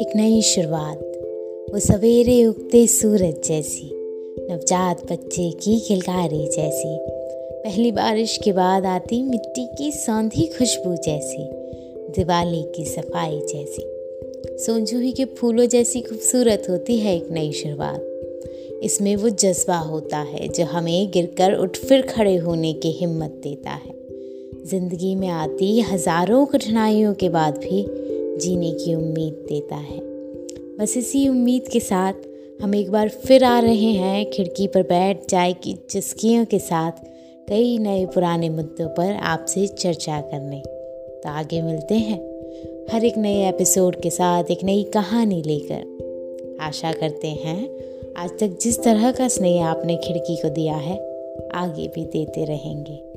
एक नई शुरुआत। वो सवेरे उगते सूरज जैसी, नवजात बच्चे की खिलकारी जैसी। पहली बारिश के बाद आती मिट्टी की सौंधी खुशबू जैसी, दिवाली की सफ़ाई जैसी। सोनजूही के फूलों जैसी खूबसूरत होती है एक नई शुरुआत। इसमें वो जज्बा होता है जो हमें गिरकर उठ फिर खड़े होने की हिम्मत देता है। ज़िंदगी में आती हज़ारों कठिनाइयों के बाद भी जीने की उम्मीद देता है। बस इसी उम्मीद के साथ हम एक बार फिर आ रहे हैं खिड़की पर बैठ चाय की चस्कियों के साथ कई नए पुराने मुद्दों पर आपसे चर्चा करने। तो आगे मिलते हैं हर एक नए एपिसोड के साथ एक नई कहानी लेकर। आशा करते हैं आज तक जिस तरह का स्नेह आपने खिड़की को दिया है, आगे भी देते रहेंगे।